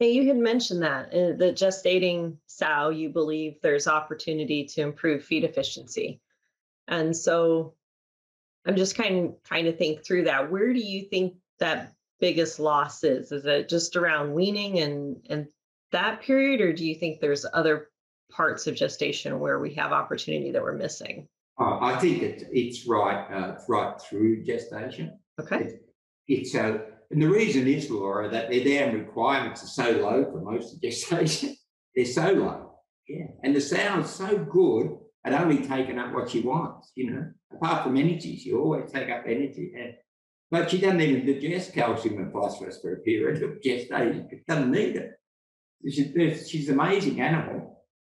Hey, you had mentioned that uh, the gestating sow, you believe there's opportunity to improve feed efficiency. And so I'm just kind of trying to think through that. Where do you think that biggest loss is? Is it just around weaning and and that period, or do you think there's other parts of gestation where we have opportunity that we're missing? Uh, I think it, it's right, uh, right through gestation. Okay. It, it's uh, and the reason is, Laura, that their dam requirements are so low for most of gestation. They're so low. Yeah. And the sow's so good at only taking up what she wants, you know. Apart from energy, she always take up energy. And, but she doesn't even digest calcium and phosphorus for a period of gestation. She doesn't need it. She's, she's an amazing animal